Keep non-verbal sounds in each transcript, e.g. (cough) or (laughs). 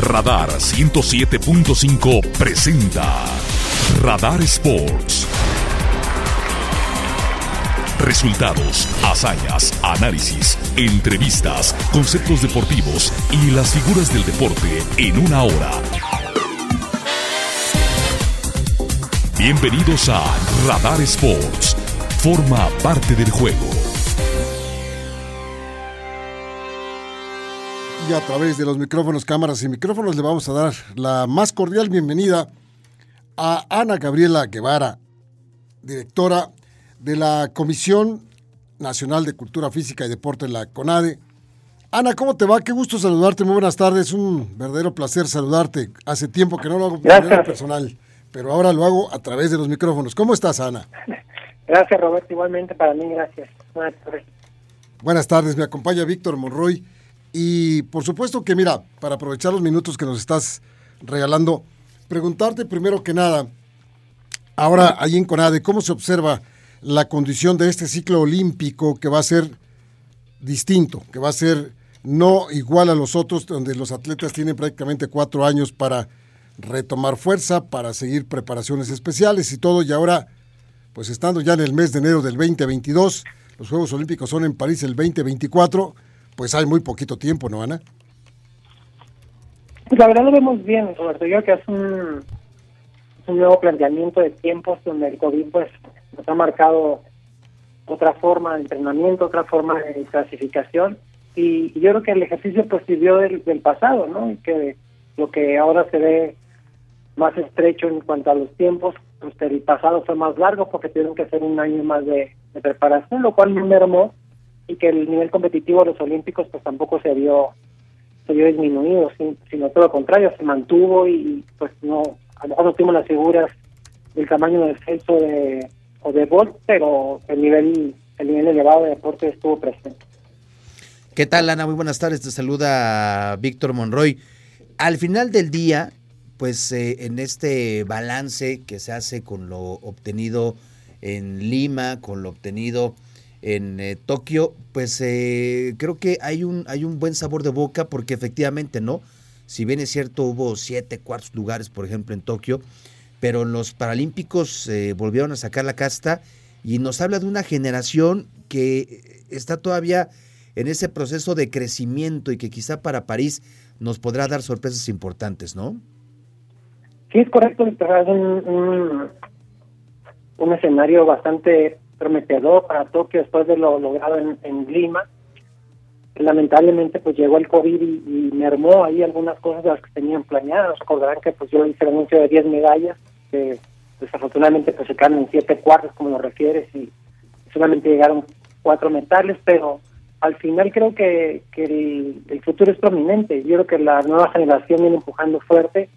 Radar 107.5 presenta Radar Sports. Resultados, hazañas, análisis, entrevistas, conceptos deportivos y las figuras del deporte en una hora. Bienvenidos a Radar Sports. Forma parte del juego. Y a través de los micrófonos, cámaras y micrófonos le vamos a dar la más cordial bienvenida a Ana Gabriela Guevara, directora de la Comisión Nacional de Cultura Física y Deporte, la CONADE. Ana, ¿cómo te va? Qué gusto saludarte, muy buenas tardes, un verdadero placer saludarte. Hace tiempo que no lo hago de manera personal, pero ahora lo hago a través de los micrófonos. ¿Cómo estás, Ana? (laughs) Gracias, Roberto, igualmente para mí, gracias. Buenas tardes. Buenas tardes, me acompaña Víctor Monroy. Y por supuesto que, mira, para aprovechar los minutos que nos estás regalando, preguntarte primero que nada, ahora ahí en CONADE, ¿cómo se observa la condición de este ciclo olímpico que va a ser distinto, que va a ser no igual a los otros, donde los atletas tienen prácticamente cuatro años para retomar fuerza, para seguir preparaciones especiales y todo, y ahora, pues estando ya en el mes de enero del 2022, los Juegos Olímpicos son en París el 2024, pues hay muy poquito tiempo, ¿no, Ana? Pues la verdad lo vemos bien, Roberto. Yo creo que es un, un nuevo planteamiento de tiempos donde el COVID pues nos ha marcado otra forma de entrenamiento, otra forma de clasificación y, yo creo que el ejercicio pues sirvió del, pasado, ¿no? Y que lo que ahora se ve más estrecho en cuanto a los tiempos, pues el pasado fue más largo porque tuvieron que hacer un año más de, preparación, lo cual me mermó y que el nivel competitivo de los olímpicos pues tampoco se vio se vio disminuido, sino todo lo contrario, se mantuvo y pues no, a lo mejor no tuvimos las figuras del tamaño del censo de, o de Bolt, pero el nivel, el nivel elevado de deporte estuvo presente. ¿Qué tal, Ana? Muy buenas tardes. Te saluda Víctor Monroy. Al final del día, pues eh, en este balance que se hace con lo obtenido en Lima, con lo obtenido en eh, Tokio, pues eh, creo que hay un, hay un buen sabor de boca porque efectivamente, ¿no? Si bien es cierto, hubo siete cuartos lugares, por ejemplo, en Tokio, pero los Paralímpicos eh, volvieron a sacar la casta y nos habla de una generación que está todavía en ese proceso de crecimiento y que quizá para París nos podrá dar sorpresas importantes, ¿no? Sí, es correcto, es un, un, escenario bastante prometedor para Tokio después de lo logrado en, Lima. Lamentablemente pues llegó el COVID y, mermó ahí algunas cosas de las que tenían planeadas. Recordarán que pues yo hice el anuncio de 10 medallas que desafortunadamente pues se quedaron en siete cuartos como lo refieres y solamente llegaron cuatro metales, pero al final creo que, que el, futuro es prominente. Yo creo que la nueva generación viene empujando fuerte,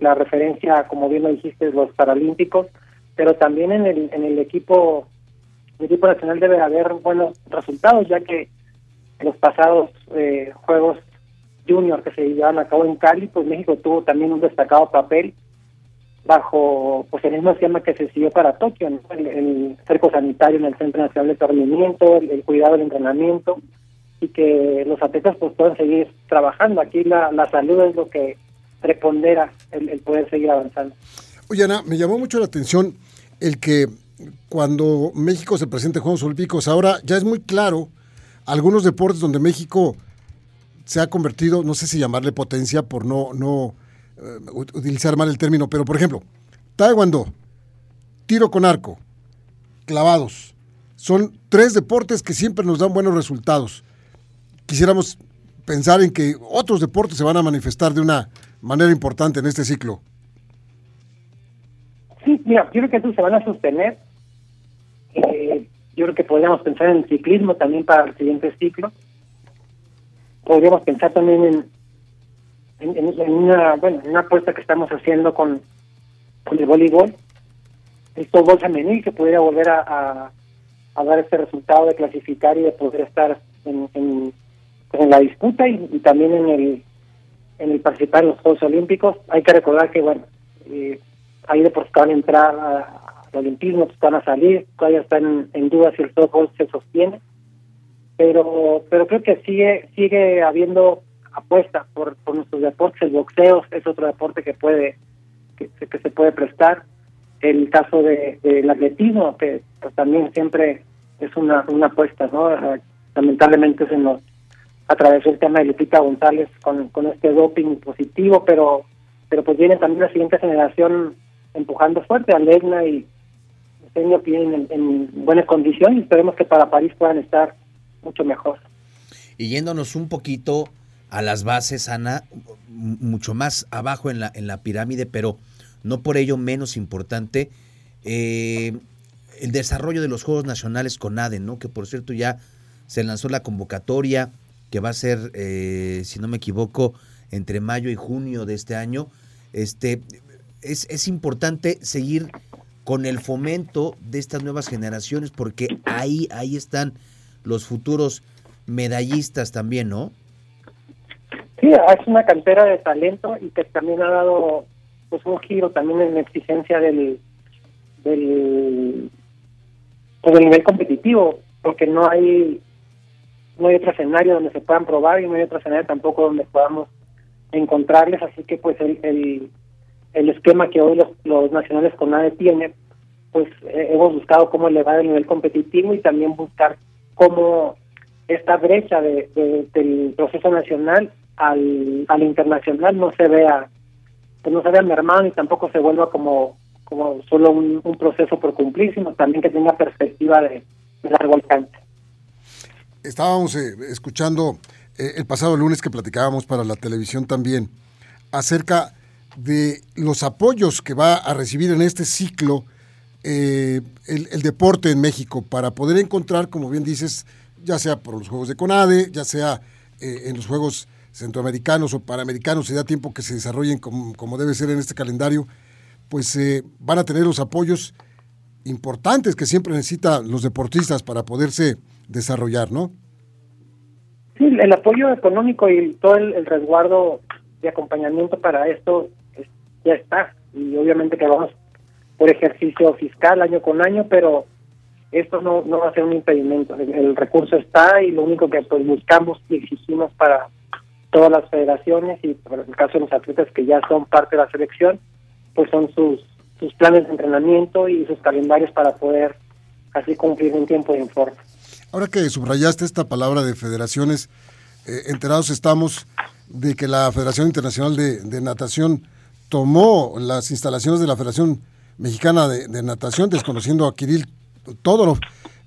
la referencia, como bien lo dijiste, los paralímpicos, pero también en el, en el equipo el equipo nacional debe haber buenos resultados, ya que los pasados eh, Juegos Junior que se llevaron a cabo en Cali, pues México tuvo también un destacado papel bajo pues el mismo esquema que se siguió para Tokio, el, cerco sanitario en el Centro Nacional de Tornamiento, el, cuidado del entrenamiento y que los atletas pues puedan seguir trabajando. Aquí la, la salud es lo que prepondera el, el poder seguir avanzando. Oye Ana, me llamó mucho la atención el que cuando México se presente en Juegos Olímpicos, ahora ya es muy claro algunos deportes donde México se ha convertido, no sé si llamarle potencia por no, no eh, utilizar mal el término, pero por ejemplo, taekwondo, tiro con arco, clavados, son tres deportes que siempre nos dan buenos resultados. Quisiéramos pensar en que otros deportes se van a manifestar de una manera importante en este ciclo. Sí, mira, yo creo que estos se van a sostener. Eh, yo creo que podríamos pensar en el ciclismo también para el siguiente ciclo. Podríamos pensar también en, una bueno en una apuesta que estamos haciendo con, con el voleibol, el fútbol femenil que pudiera volver a, a, dar este resultado de clasificar y de poder estar en, pues, la disputa y, también en el en el participar en los Juegos Olímpicos. Hay que recordar que bueno eh, hay van a entrar al olimpismo, que van a salir, todavía están en duda si el softball se sostiene, pero pero creo que sigue sigue habiendo apuesta por, por nuestros deportes. El boxeo es otro deporte que puede que, se puede prestar. El caso de, del atletismo, que pues, también siempre es una, una apuesta, ¿no? Lamentablemente se nos atravesó el tema de Lupita González con, con este doping positivo, pero pero pues viene también la siguiente generación empujando fuerte, a Legna y Señor en, en buenas condiciones esperemos que para París puedan estar mucho mejor. Y yéndonos un poquito a las bases, Ana, mucho más abajo en la, en la pirámide, pero no por ello menos importante, eh, el desarrollo de los Juegos Nacionales con ADEN, ¿no? que por cierto ya se lanzó la convocatoria, que va a ser, eh, si no me equivoco, entre mayo y junio de este año. Este, es, es importante seguir con el fomento de estas nuevas generaciones, porque ahí, ahí están los futuros medallistas también, ¿no? Sí, es una cantera de talento y que también ha dado pues un giro también en la exigencia del del, pues, del nivel competitivo, porque no hay no hay otro escenario donde se puedan probar y no hay otro escenario tampoco donde podamos encontrarles, así que pues el, el, el esquema que hoy los, los nacionales con ADE tienen, pues eh, hemos buscado cómo elevar el nivel competitivo y también buscar cómo esta brecha de, del proceso nacional al, al internacional no se vea pues no se vea mermado y tampoco se vuelva como como solo un, un proceso por cumplir, sino también que tenga perspectiva de, de largo alcance. Estábamos eh, escuchando eh, el pasado lunes que platicábamos para la televisión también acerca de los apoyos que va a recibir en este ciclo eh, el, deporte en México para poder encontrar, como bien dices, ya sea por los Juegos de CONADE, ya sea eh, en los Juegos centroamericanos o panamericanos, si da tiempo que se desarrollen como, como debe ser en este calendario, pues eh, van a tener los apoyos importantes que siempre necesitan los deportistas para poderse desarrollar, ¿no? Sí, el apoyo económico y todo el, el resguardo de acompañamiento para esto es, ya está. Y obviamente que vamos por ejercicio fiscal año con año, pero esto no, no va a ser un impedimento. El, el, recurso está y lo único que pues buscamos y exigimos para todas las federaciones y por el caso de los atletas que ya son parte de la selección, pues son sus, sus planes de entrenamiento y sus calendarios para poder así cumplir un tiempo de informe. Ahora que subrayaste esta palabra de federaciones, eh, enterados estamos de que la Federación Internacional de, de, Natación tomó las instalaciones de la Federación Mexicana de, Natación, desconociendo a Kirill Todorov.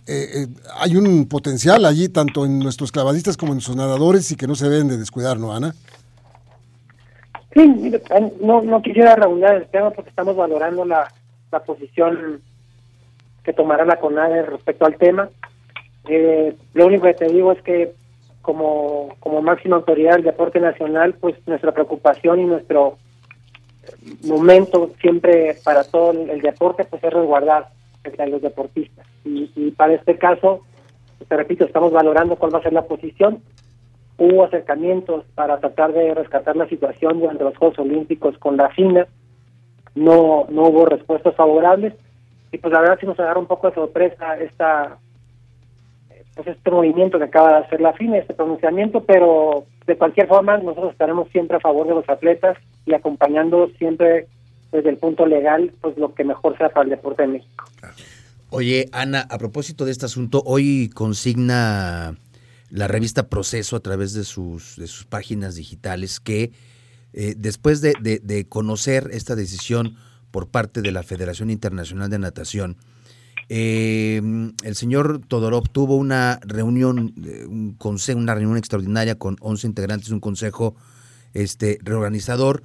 Eh, eh, hay un potencial allí, tanto en nuestros clavadistas como en nuestros nadadores, y que no se deben de descuidar, ¿no, Ana? Sí, no, no quisiera reunir el tema porque estamos valorando la, la posición que tomará la CONADE respecto al tema. Eh, lo único que te digo es que como, como máxima autoridad del deporte nacional, pues nuestra preocupación y nuestro momento siempre para todo el deporte pues es resguardar a los deportistas. Y, para este caso, te repito, estamos valorando cuál va a ser la posición. Hubo acercamientos para tratar de rescatar la situación durante los Juegos Olímpicos con la FINA. No, no hubo respuestas favorables. Y pues la verdad sí nos agarra un poco de sorpresa esta pues este movimiento que acaba de hacer la FINA, este pronunciamiento, pero de cualquier forma nosotros estaremos siempre a favor de los atletas y acompañando siempre desde el punto legal, pues lo que mejor sea para el deporte de México. Oye, Ana, a propósito de este asunto, hoy consigna la revista Proceso a través de sus, de sus páginas digitales que eh, después de, de, de, conocer esta decisión por parte de la Federación Internacional de Natación, eh, el señor Todorov tuvo una reunión, eh, un consejo, una reunión extraordinaria con 11 integrantes de un consejo este, reorganizador.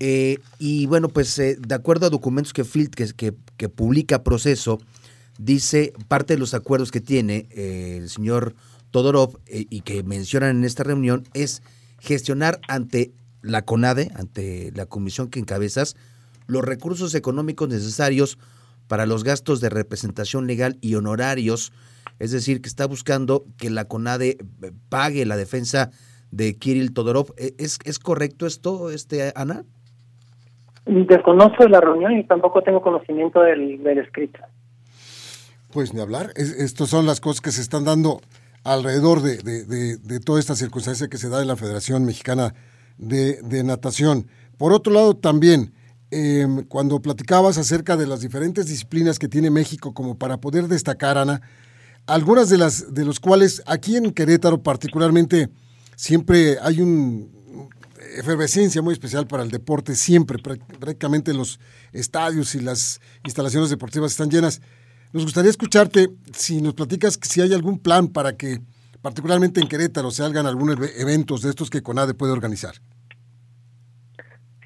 Eh, y bueno, pues eh, de acuerdo a documentos que, que, que, que, publica Proceso, dice parte de los acuerdos que tiene el señor Todorov y que mencionan en esta reunión es gestionar ante la CONADE, ante la comisión que encabezas, los recursos económicos necesarios para los gastos de representación legal y honorarios, es decir, que está buscando que la CONADE pague la defensa de Kirill Todorov. ¿Es, es correcto esto, este, Ana? Desconozco la reunión y tampoco tengo conocimiento del, del escrito. Pues ni hablar. Es, Estas son las cosas que se están dando alrededor de, de, toda esta circunstancia que se da en la Federación Mexicana de, Natación. Por otro lado, también, em, cuando platicabas acerca de las diferentes disciplinas que tiene México como para poder destacar, Ana, algunas de las de los cuales aquí en Querétaro particularmente siempre hay un efervescencia muy especial para el deporte, siempre prácticamente los estadios y las instalaciones deportivas están llenas. Nos gustaría escucharte si nos platicas si hay algún plan para que, particularmente en Querétaro, se hagan algunos eventos de estos que CONADE puede organizar.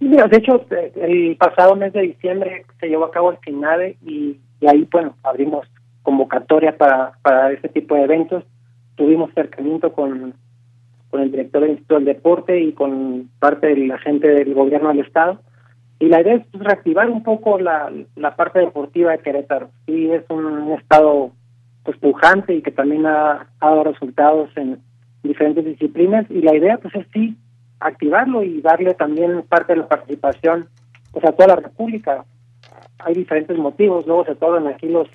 Mira, de hecho, eh, el pasado mes de diciembre se llevó a cabo el FINADE y, ahí, bueno, abrimos convocatoria para, para este tipo de eventos. Tuvimos cercamiento con, con el director del Instituto del Deporte y con parte de la gente del gobierno del Estado y la idea es pues, reactivar un poco la, la parte deportiva de Querétaro. Sí, es un, estado pues pujante y que también ha, dado resultados en diferentes disciplinas y la idea pues es sí activarlo y darle también parte de la participación pues a toda la República. Hay diferentes motivos, luego se toman aquí los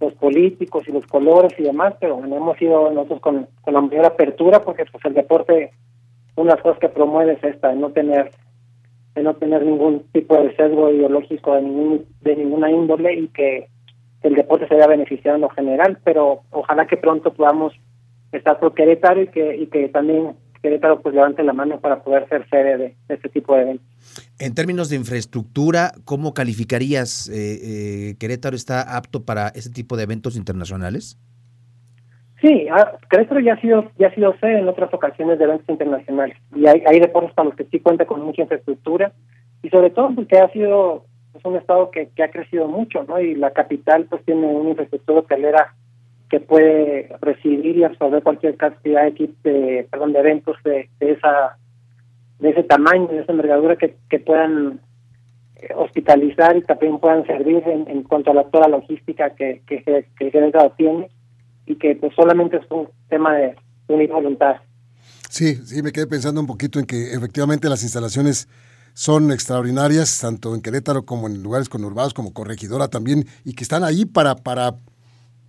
los políticos y los colores y demás, pero hemos ido nosotros con, con la mayor apertura porque pues el deporte, una de las cosas que promueve es esta, de no tener de no tener ningún tipo de sesgo ideológico de ningún de ninguna índole y que el deporte se vea beneficiado en lo general, pero ojalá que pronto podamos estar por y que y que también Querétaro pues levante la mano para poder ser sede de, este tipo de eventos. En términos de infraestructura, ¿cómo calificarías eh, eh, Querétaro está apto para ese tipo de eventos internacionales? Sí, ah, Querétaro ya ha sido ya ha sido sede en otras ocasiones de eventos internacionales y hay, hay deportes para los que sí cuenta con mucha infraestructura y sobre todo porque ha sido pues, un estado que, que ha crecido mucho, ¿no? Y la capital pues tiene una infraestructura hotelera que puede recibir y absorber cualquier cantidad de, de, perdón, de eventos de, esa de ese tamaño, de esa envergadura que, que puedan eh, hospitalizar y también puedan servir en, en cuanto a la, toda la logística que, que, que tiene y que pues solamente es un tema de unir voluntad. Sí, sí, me quedé pensando un poquito en que efectivamente las instalaciones son extraordinarias, tanto en Querétaro como en lugares conurbados, como Corregidora también, y que están ahí para, para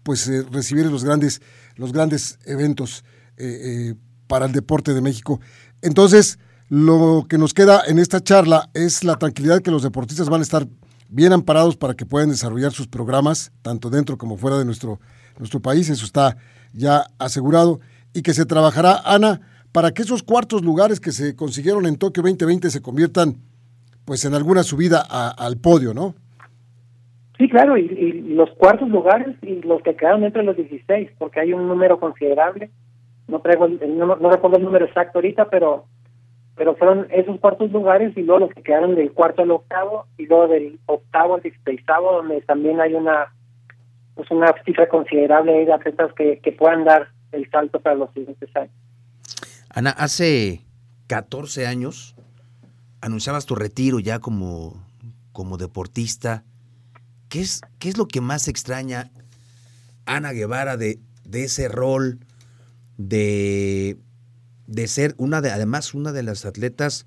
pues, eh, recibir los grandes, los grandes eventos eh, eh, para el deporte de México. Entonces, lo que nos queda en esta charla es la tranquilidad que los deportistas van a estar bien amparados para que puedan desarrollar sus programas, tanto dentro como fuera de nuestro nuestro país, eso está ya asegurado, y que se trabajará, Ana, para que esos cuartos lugares que se consiguieron en Tokio 2020 se conviertan pues en alguna subida al podio, ¿no? Sí, claro, y, los cuartos lugares y los que quedaron entre los 16, porque hay un número considerable, no traigo no, recuerdo el número exacto ahorita, pero pero fueron esos cuartos lugares y luego los que quedaron del cuarto al octavo y luego del octavo al dieciséisavo, donde también hay una pues una cifra considerable de atletas que, que puedan dar el salto para los siguientes años. Ana, hace 14 años anunciabas tu retiro ya como, como deportista. ¿Qué es, ¿Qué es lo que más extraña Ana Guevara de, de ese rol de, de ser una de, además una de las atletas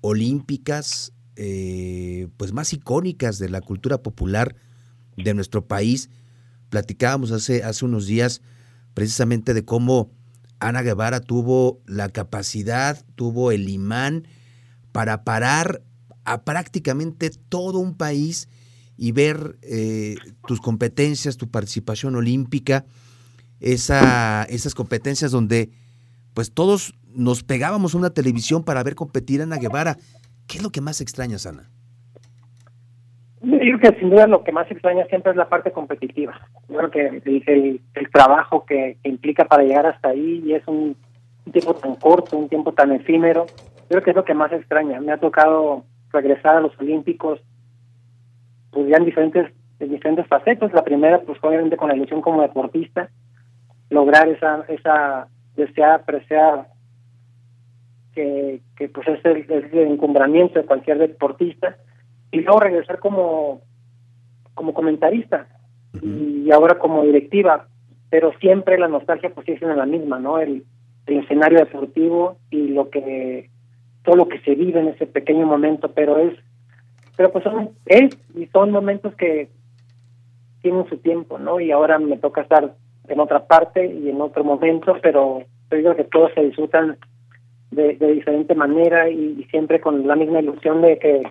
olímpicas eh, pues más icónicas de la cultura popular de nuestro país? Platicábamos hace, hace unos días precisamente de cómo Ana Guevara tuvo la capacidad, tuvo el imán para parar a prácticamente todo un país y ver eh, tus competencias, tu participación olímpica, esa, esas competencias donde pues todos nos pegábamos a una televisión para ver competir a Ana Guevara. ¿Qué es lo que más extrañas, Ana? Yo creo que sin duda lo que más extraña siempre es la parte competitiva. Yo creo que el, trabajo que, implica para llegar hasta ahí y es un, tiempo tan corto, un tiempo tan efímero, yo creo que es lo que más extraña. Me ha tocado regresar a los Olímpicos pues diferentes, en diferentes facetas. La primera, pues obviamente con la ilusión como deportista, lograr esa, esa deseada, preciada que, que pues es el, el encumbramiento de cualquier deportista y luego regresar como, como comentarista y ahora como directiva, pero siempre la nostalgia pues sigue siendo la misma, ¿no? El, el escenario deportivo y lo que todo lo que se vive en ese pequeño momento, pero es pero pues son es y son momentos que tienen su tiempo, ¿no? Y ahora me toca estar en otra parte y en otro momento, pero yo digo que todos se disfrutan de, de diferente manera y, y siempre con la misma ilusión de que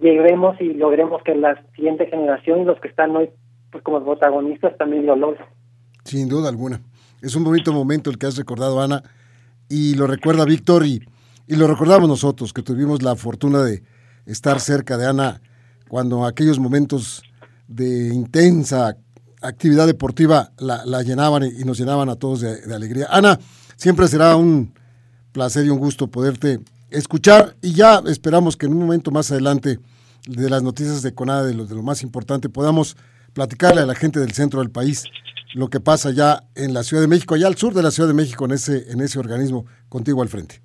lleguemos y logremos que la siguiente generación y los que están hoy pues como protagonistas también lo logren. Sin duda alguna. Es un bonito momento el que has recordado, Ana, y lo recuerda Víctor y, y lo recordamos nosotros, que tuvimos la fortuna de estar cerca de Ana cuando aquellos momentos de intensa actividad deportiva la, llenaban y nos llenaban a todos de, alegría. Ana, siempre será un placer y un gusto poderte escuchar y ya esperamos que en un momento más adelante de las noticias de Conada, de lo, de lo más importante, podamos platicarle a la gente del centro del país lo que pasa ya en la Ciudad de México, allá al sur de la Ciudad de México, en ese, en ese organismo, contigo al frente.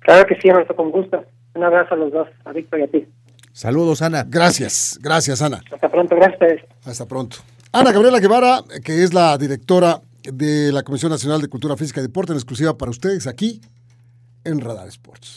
Claro que sí, Ernesto, con gusto. Un abrazo a los dos, a Víctor y a ti. Saludos, Ana. Gracias, gracias, Ana. Hasta pronto, gracias. Hasta pronto. Ana Gabriela Guevara, que es la directora de la Comisión Nacional de Cultura Física y Deporte, en exclusiva para ustedes aquí en Radar Sports.